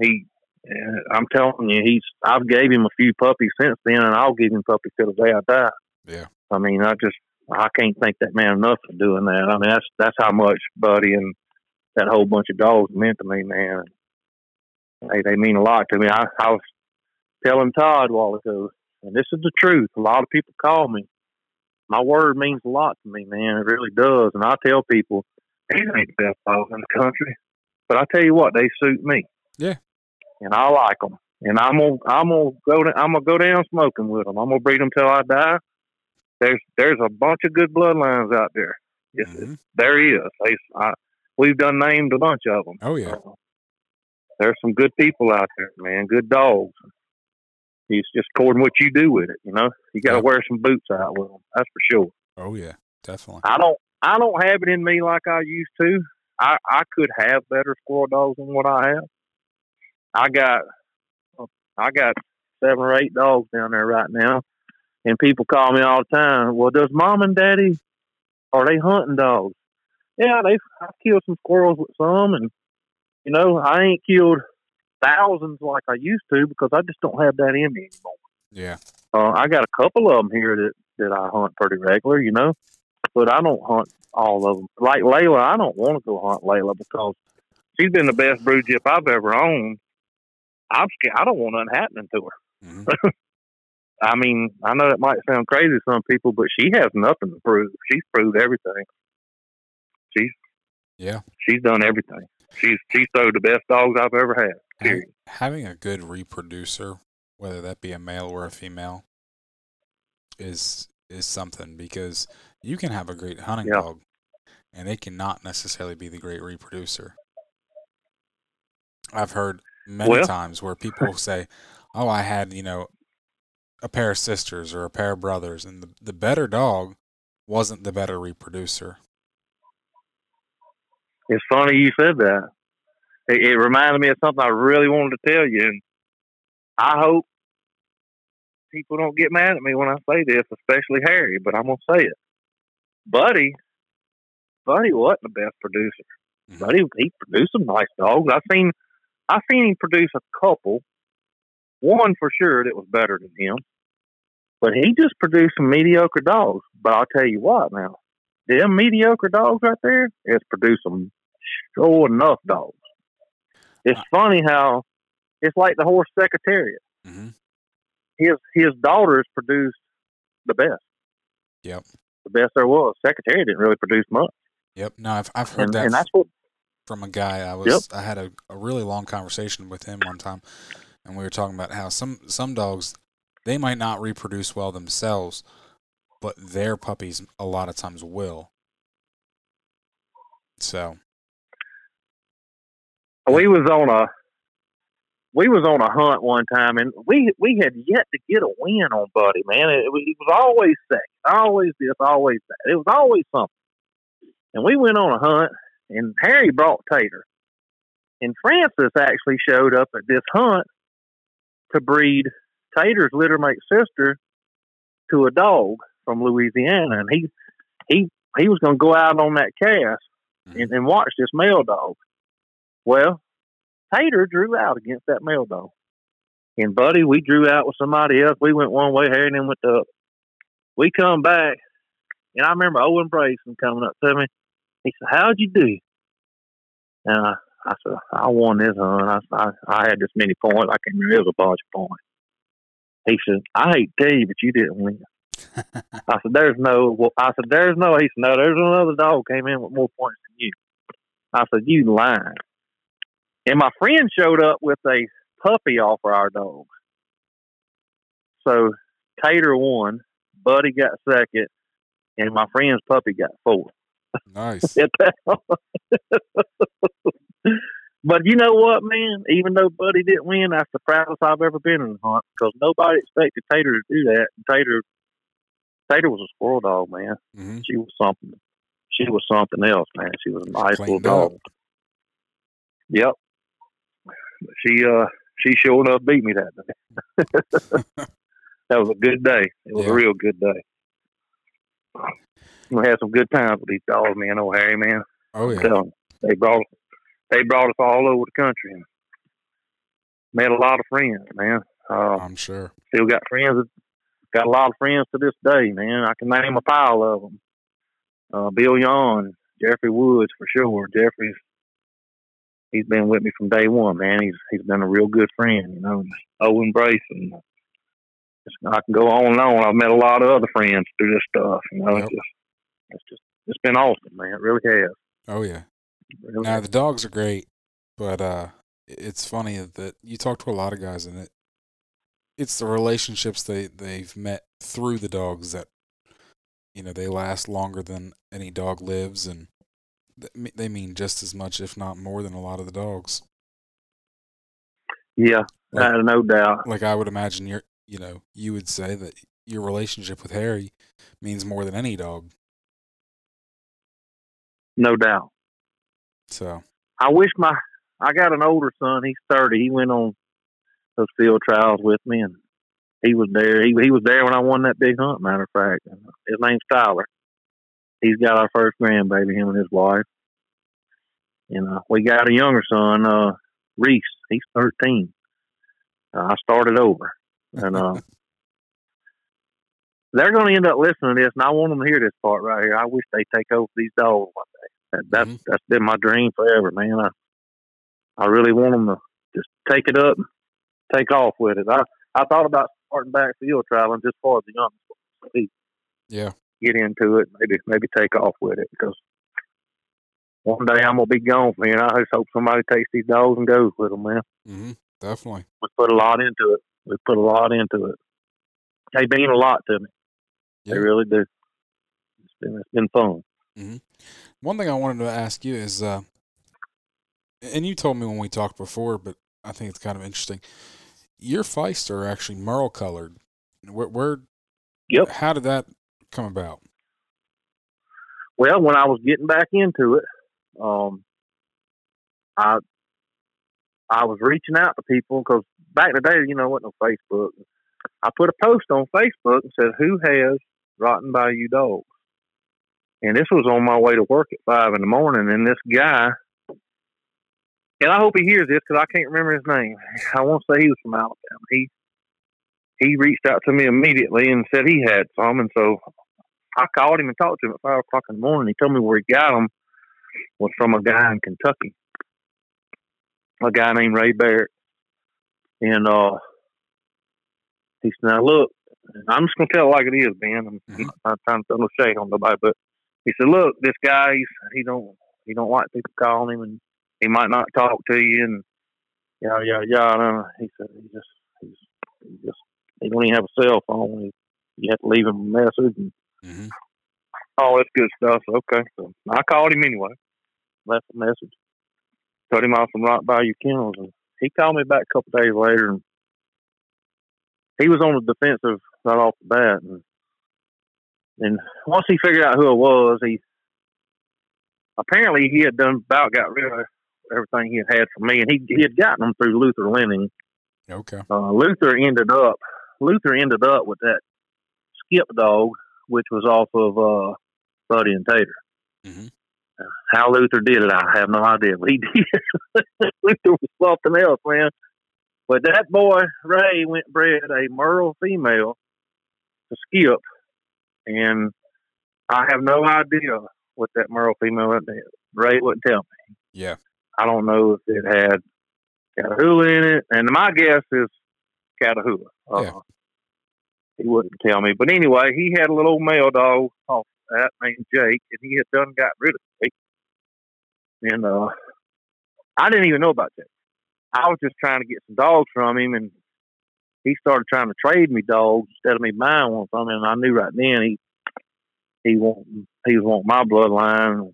he, uh, I'm telling you, he's. I've gave him a few puppies since then, and I'll give him puppies till the day I die. Yeah. I mean, I just, I can't thank that man enough for doing that. I mean, that's that's how much Buddy and that whole bunch of dogs meant to me, man. They they mean a lot to me. I, I was telling Todd a while ago, and this is the truth. A lot of people call me. My word means a lot to me, man. It really does. And I tell people, these ain't the best dogs in the country, but I tell you what, they suit me. Yeah. And I like them. And I'm gonna I'm gonna go to, I'm gonna go down smoking with them. I'm gonna breed them till I die. There's there's a bunch of good bloodlines out there. Yes, Mhm. there is. They, I, we've done named a bunch of them. Oh yeah. Uh, there's some good people out there, man. Good dogs. It's just according to what you do with it. You know, you got to wear some boots out with them. That's for sure. Oh yeah. Definitely. I don't. I don't have it in me like I used to. I I could have better squirrel dogs than what I have. I got. I got seven or eight dogs down there right now, and people call me all the time. Well, does mom and daddy are they hunting dogs? Yeah, they. I've killed some squirrels with some, and you know I ain't killed thousands like I used to because I just don't have that in me anymore. Yeah. Uh, I got a couple of them here that that I hunt pretty regular, you know, but I don't hunt all of them. Like Layla, I don't want to go hunt Layla because she's been the best brood jip I've ever owned. I'm scared. I don't want nothing happening to her. Mhm. *laughs* I mean, I know that might sound crazy to some people, but she has nothing to prove. She's proved everything. She's Yeah. she's done everything. she's she's so the best dogs I've ever had. Having a good reproducer, whether that be a male or a female, is is something because you can have a great hunting Yeah. dog, and it cannot necessarily be the great reproducer. I've heard many Well- times where people say, "Oh, I had you know a pair of sisters or a pair of brothers, and the the better dog wasn't the better reproducer." It's funny you said that. It, it reminded me of something I really wanted to tell you, and I hope people don't get mad at me when I say this, especially Harry. But I'm gonna say it. Buddy, Buddy wasn't the best producer. Mhm. Buddy, he produced some nice dogs. I seen, I seen him produce a couple. One for sure that was better than him, but he just produced some mediocre dogs. But I'll tell you what, now them mediocre dogs right there is produced some sure enough dogs. It's funny how it's like the horse secretariat. Mm-hmm. His his daughters produced the best. Yep. The best there was. Secretariat didn't really produce much. Yep. No, I've I've heard And, that and that's what from a guy I was yep. I had a, a really long conversation with him one time and we were talking about how some some dogs they might not reproduce well themselves but their puppies a lot of times will so we was on a we was on a hunt one time and we we had yet to get a win on Buddy, man. It, was- it was always second, always this, always that. It was always something. And we went on a hunt and Harry brought Tater. And Francis actually showed up at this hunt to breed Tater's littermate sister to a dog from Louisiana. And he he he was gonna go out on that cast and, mm-hmm. and watch this male dog. Well, Tater drew out against that male dog. And Buddy, we drew out with somebody else. We went one way, Harry and then went the other. We come back, and I remember Owen Brayson coming up to me. He said, How'd you do? And I, I said, I won this hunt. I, I, I had this many points. I can remember it was a bunch of points. He said, I hate to tell you, but you didn't win. *laughs* I said, "There's no." Well, I said, "There's no." He said, "No, there's another dog came in with more points than you." I said, "You lying." And my friend showed up with a puppy off of our dogs. So Tater won, Buddy got second, and my friend's puppy got fourth. nice *laughs* *laughs* but you know what, man? Even though Buddy didn't win, that's the proudest I've ever been in a hunt because nobody expected Tater to do that. And Tater, Tater was a squirrel dog, man. hmm She was something. She was something else, man. She was a nice little dog. Yep. She uh she sure up beat me that day. *laughs* that was a good day. It was Yeah. a real good day. We had some good times with these dogs, man. Oh, Harry, man. oh yeah. They brought they brought us all over the country and met a lot of friends, man. Uh, i'm sure still got friends. Got a lot of friends to this day, man. I can name a pile of them. Uh, Bill Yawn, Jeffrey Woods for sure. Jeffrey's he's been with me from day one, man. He's he's been a real good friend, you know. Owen Brayson. I can go on and on. I've met a lot of other friends through this stuff. You know, Yep. it's just it's just it's been awesome, man. It really has. oh yeah really now has. the dogs are great but uh it's funny that you talk to a lot of guys and it it's the relationships they they've met through the dogs that you know they last longer than any dog lives and they mean just as much if not more than a lot of the dogs yeah, Like- uh, no doubt. like i would imagine you're you know you would say that your relationship with harry means more than any dog No doubt. so I wish my I got an older son. He's thirty. He went on those field trials with me, and he was there. He he was there when I won that big hunt. Matter of fact, his name's Tyler. He's got our first grandbaby. Him and his wife. And uh, we got a younger son, uh, Reese. He's thirteen. Uh, I started over, and uh, *laughs* they're going to end up listening to this, and I want them to hear this part right here. I wish they take over these dogs one day. That, that's Mhm. that's been my dream forever, man. I I really want them to just take it up, and take off with it. I I thought about starting back field traveling just for the young yeah Get into it, maybe maybe take off with it because one day I'm gonna be gone from here, and I just hope somebody takes these dogs and goes with them, man. Mm-hmm. Definitely. We put a lot into it. We put a lot into it. They mean a lot to me. Yeah. They really do. It's been it's been fun. One thing I wanted to ask you is, uh, and you told me when we talked before, but I think it's kind of interesting. Your feists are actually merle colored. Where, where? Yep. How did that come about? Well, when I was getting back into it, um, I I was reaching out to people because back in the day, you know, wasn't no Facebook. I put a post on Facebook and said, "Who has rotten bayou dogs?" And this was on my way to work at five in the morning, and this guy, and I hope he hears this because I can't remember his name. I won't say he was from Alabama. He he reached out to me immediately and said he had some, and so I called him and talked to him at five o'clock in the morning. He told me where he got them was from a guy in Kentucky, a guy named Ray Barrett, and uh, he said, "Now look, I'm just gonna tell it like it is, Ben. I'm Mhm. not trying to throw no shade on nobody, but he said, look, this guy, he's, he don't he don't like people calling him, and he might not talk to you, and yeah, yeah, yeah. And, uh, he said he just he's he just he don't even have a cell phone. He, you have to leave him a message and hmm all this good stuff. Okay, so I called him anyway, left a message, told him I was from Rotten Bayou Kennels, and he called me back a couple days later, and he was on the defensive right off the bat, and and once he figured out who it was, he apparently he had done about got rid of everything he had had from me, and he he had gotten them through Luther Lenning. Okay. Uh, Luther ended up Luther ended up with that skip dog, which was off of uh, Buddy and Tater. hmm How Luther did it, I have no idea. But he *laughs* did. Luther was something else, man. But that boy Ray went and bred a Merle female to skip, and I have no idea what that Merle female did. Ray wouldn't tell me. Yeah. I don't know if it had Catahoula in it, and my guess is Catahoula. Uh, Yeah. He wouldn't tell me, but anyway, he had a little male dog off that named Jake, and he had done got rid of Jake. And uh, I didn't even know about Jake. I was just trying to get some dogs from him, and he started trying to trade me dogs instead of me buying one from him. And I knew right then he he want he was wanting my bloodline.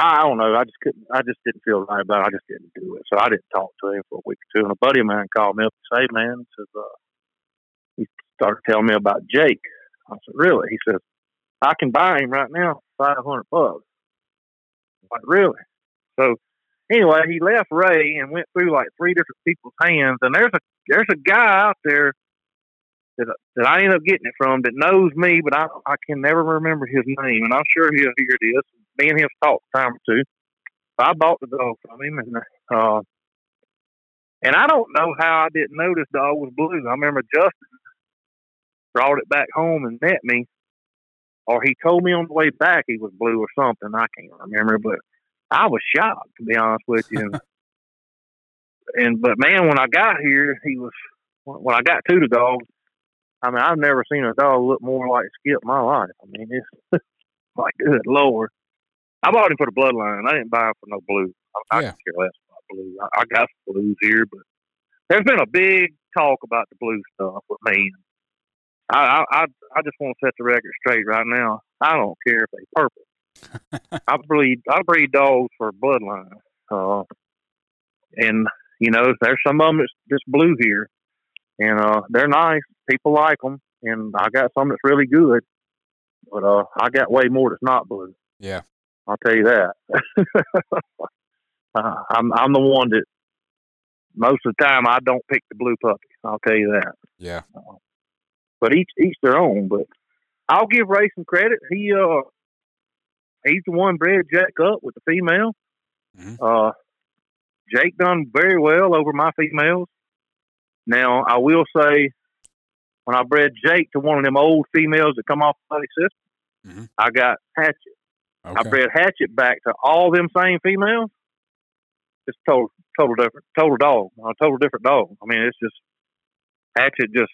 I don't know. I just couldn't. I just didn't feel right about it. I just didn't do it. So I didn't talk to him for a week or two. And a buddy of mine called me up and said, "Hey, man," says, uh, he started telling me about Jake. I said, "Really?" He says, "I can buy him right now, five hundred bucks." Like really? So anyway, he left Ray and went through like three different people's hands. And there's a there's a guy out there that that I ended up getting it from that knows me, but I I can never remember his name. And I'm sure he'll hear this. Me and him talked a time or two. I bought the dog from him, and uh, and I don't know how I didn't this dog was blue. I remember Justin brought it back home and met me, or he told me on the way back he was blue or something. I can't remember, but I was shocked to be honest with you. *laughs* And, but man, when I got here, he was when I got to the dog. I mean, I've never seen a dog look more like Skip in my life. I mean, it's *laughs* like good lord. I bought him for the bloodline. I didn't buy him for no blue. I, I Yeah. could care less about blue. I, I got some blues here, but there's been a big talk about the blue stuff with me. I I I, just want to set the record straight right now. I don't care if they purple. *laughs* I breed I breed dogs for bloodline. Uh, and you know, there's some of them that's just blue here, and uh, they're nice. People like them, and I got some that's really good. But uh, I got way more that's not blue. Yeah. I'll tell you that. *laughs* uh, I'm I'm the one that most of the time I don't pick the blue puppy. I'll tell you that. Yeah. But each each their own. But I'll give Ray some credit. He uh he's the one bred Jack up with the female. Mhm. Uh, Jake done very well over my females. Now I will say, when I bred Jake to one of them old females that come off the buddy system, Mhm. I got Hatchet. I bred Hatchet back to all them same females. It's total, total different, total dog, a total different dog. I mean, it's just Hatchet just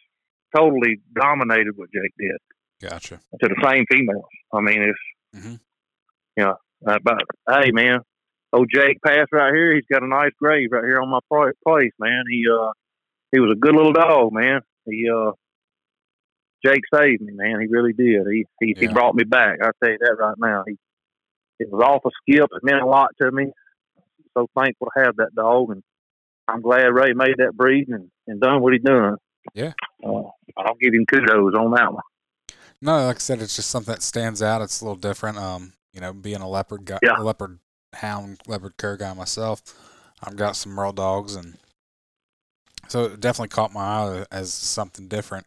totally dominated what Jake did Gotcha. to the same females. I mean, it's Mhm. you know, Uh, but hey, man, old Jake passed right here. He's got a nice grave right here on my place, man. He uh he was a good little dog, man. He uh Jake saved me, man. He really did. He he, yeah. he brought me back. I tell you that right now. He it was off a skip. It meant a lot to me. So thankful to have that dog, and I'm glad Ray made that breed and, and done what he done. Yeah, uh, I'll give him kudos on that one. No, like I said, it's just something that stands out. It's a little different. Um, you know, being a leopard guy, yeah. leopard hound, leopard cur guy myself, I've got some merle dogs, and so it definitely caught my eye as something different.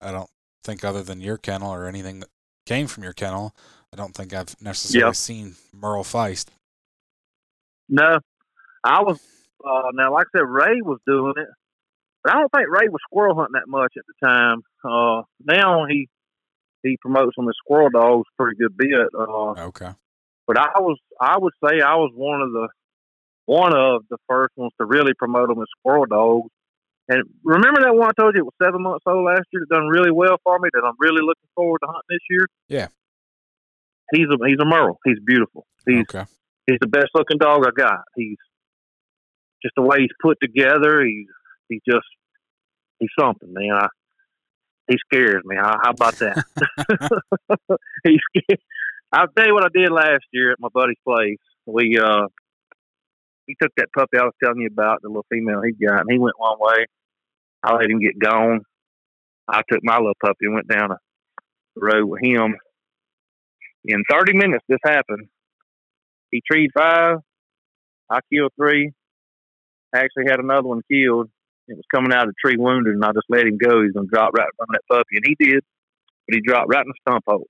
I don't think other than your kennel or anything that came from your kennel, I don't think I've necessarily yep. seen Merle Feist. No, I was uh, now, like I said, Ray was doing it, but I don't think Ray was squirrel hunting that much at the time. Uh, now he he promotes on the squirrel dogs pretty good bit. Uh, okay, but I was I would say I was one of the one of the first ones to really promote them as squirrel dogs. And remember that one I told you it was seven months old last year that done really well for me that I'm really looking forward to hunting this year? Yeah. He's a he's a Merle. He's beautiful. He's okay. he's the best looking dog I got. He's just the way he's put together. He's he's just he's something, man. I, he scares me. How, how about that? *laughs* *laughs* he's I'll tell you what I did last year at my buddy's place. We uh he took that puppy I was telling you about, the little female he got, and he went one way. I let him get gone. I took my little puppy and went down the road with him. In 30 minutes, this happened. He treed five. I killed three. I Actually, had another one killed. It was coming out of the tree wounded, and I just let him go. He's going to drop right from that puppy. And he did, but he dropped right in the stump hole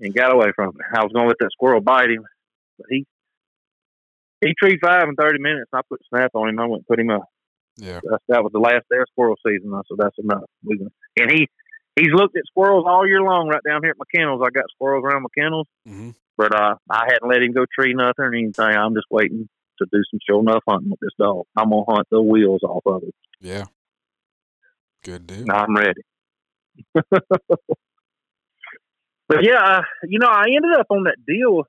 and got away from it. I was going to let that squirrel bite him, but he he treed five in thirty minutes. And I put snap on him. I went and put him up. Yeah, that's, that was the last day of squirrel season. I said that's enough. We, and he he's looked at squirrels all year long right down here at my kennels. I got squirrels around my kennels, mm-hmm. but uh, I hadn't let him go tree nothing or anything. I'm just waiting to do some show enough hunting with this dog. I'm gonna hunt the wheels off of it. Yeah, good deal. I'm ready. *laughs* but yeah, you know, I ended up on that deal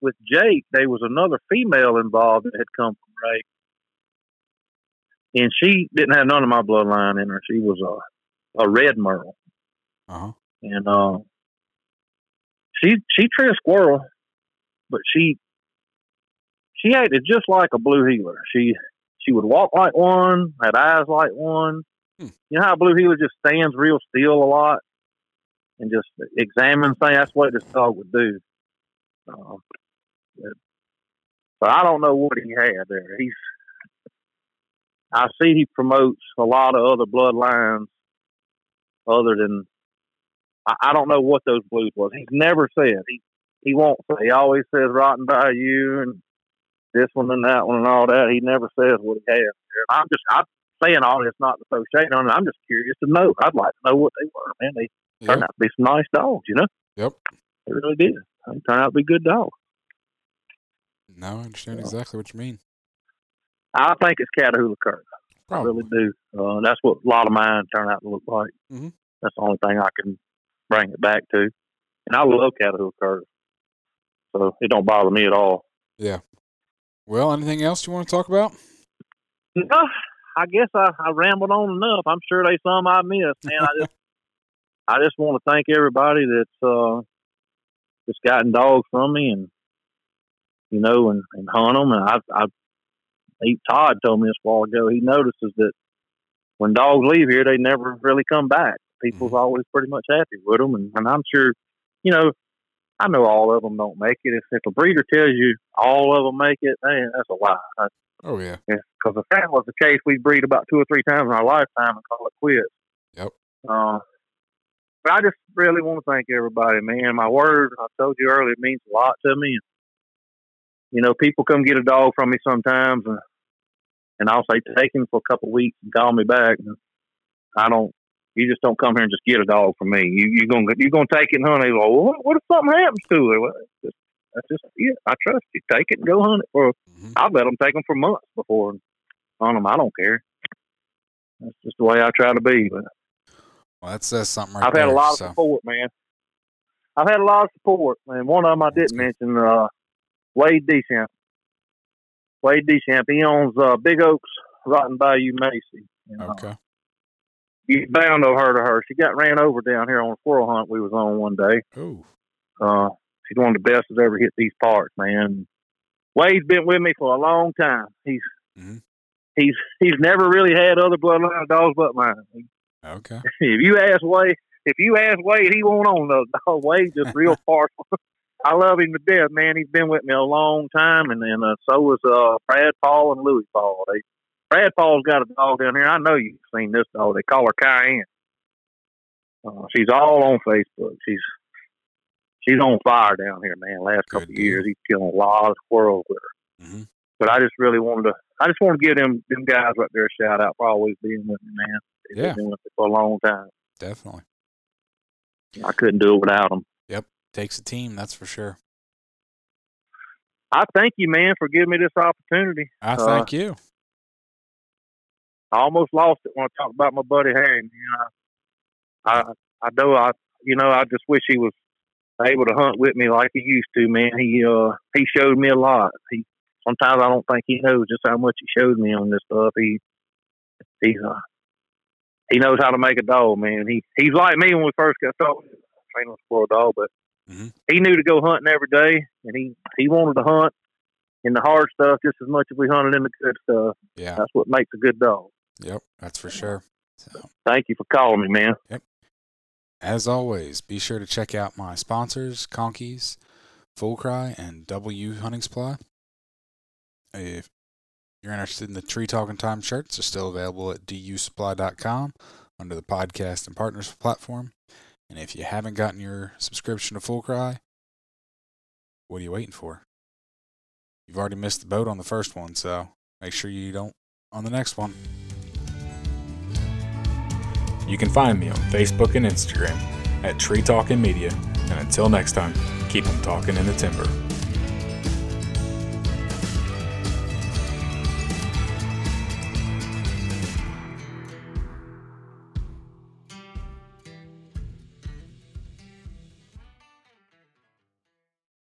with Jake, there was another female involved that had come from Ray, and she didn't have none of my bloodline in her. She was a a red merle, uh-huh. and uh, she she treated squirrel, but she she acted just like a blue heeler. She she would walk like one, had eyes like one. Hmm. You know how a blue heeler just stands real still a lot and just examines things. That's what this dog would do. Uh, but I don't know what he had there. He's I see he promotes a lot of other bloodlines other than I, I don't know what those blues was. He's never said he he won't say. He always says Rotten Bayou and this one and that one and all that. He never says what he has. I'm just I'm saying all this not to throw shade on it. I'm just curious to know. I'd like to know what they were. Man, they yep. turned out to be some nice dogs. You know. Yep. They really did. They turned out to be good dogs. No, I understand exactly what you mean. I think it's Catahoula curs. I really do. Uh, that's what a lot of mine turn out to look like. Mm-hmm. That's the only thing I can bring it back to. And I love Catahoula curs, so it don't bother me at all. Yeah. Well, anything else you want to talk about? No, I guess I, I rambled on enough. I'm sure there's some I missed, man. I just *laughs* I just want to thank everybody that's uh, just gotten dogs from me and you know, and, and hunt them. And I, I, he, Todd told me this a while ago. He notices that when dogs leave here, they never really come back. People's mm-hmm. always pretty much happy with them, and, and I'm sure, you know, I know all of them don't make it. If, if a breeder tells you all of them make it, hey, that's a lie. That's, oh yeah, because if that was the case, we'd breed about two or three times in our lifetime and call it quits. Yep. Uh, but I just really want to thank everybody, man. My word, I told you earlier, it means a lot to me you know, people come get a dog from me sometimes, and, and I'll say take him for a couple of weeks and call me back. And I don't. You just don't come here and just get a dog from me. You you gonna you gonna take it and hunt it. Well, what, what if something happens to it? Well, just, that's just yeah. I trust you. Take it and go hunt it for. Mm-hmm. I'll let them take them for months before on them. I don't care. That's just the way I try to be. But well, that says something. Right I've there, had a lot so. of support, man. I've had a lot of support, and one of them I didn't mention, uh, Wade Deschamps. Wade Deschamps. He owns uh, Big Oaks Rotten Bayou Macy. And, uh, Okay. You bound to have heard of her. She got ran over down here on a squirrel hunt we was on one day. Oh, Uh, she's one of the best that's ever hit these parts, man. Wade's been with me for a long time. He's Mhm. he's he's never really had other bloodline dogs but mine. *laughs* okay. If you ask Wade, if you ask Wade, he won't own those dogs. Wade's just real *laughs* partial. I love him to death, man. He's been with me a long time, and then uh, so was uh, Brad Paul and Louis Paul. They, Brad Paul's got a dog down here. I know you've seen this dog. They call her Cayenne. Uh, she's all on Facebook. She's she's on fire down here, man. Last Good couple of years, he's killing a lot of squirrels with her. hmm But I just really wanted to. I just want to give them them guys right there a shout out for always being with me, man. They've Yeah. been with me for a long time. Definitely I couldn't do it without them. Yep, takes a team. That's for sure. I thank you, man, for giving me this opportunity. I Uh, thank you. I almost lost it when I talked about my buddy Harry. Man. I, I, I know I, you know, I just wish he was able to hunt with me like he used to, man. He, uh, he showed me a lot. He, sometimes I don't think he knows just how much he showed me on this stuff. He, he's, uh, he knows how to make a dog, man. He, he's like me when we first got started training for a dog, but Mhm. he knew to go hunting every day, and he, he wanted to hunt in the hard stuff just as much as we hunted in the good stuff. Yeah. That's what makes a good dog. Yep. That's for sure. So, Thank you for calling me, man. Yep. As always, be sure to check out my sponsors, Conkeys, Full Cry, and DU Hunting Supply. If you're interested in the Tree Talking Time shirts, they're still available at dusupply.com under the podcast and partners platform. And if you haven't gotten your subscription to Full Cry, what are you waiting for? You've already missed the boat on the first one, so make sure you don't on the next one. You can find me on Facebook and Instagram at Tree Talking Media. And until next time, keep them talking in the timber.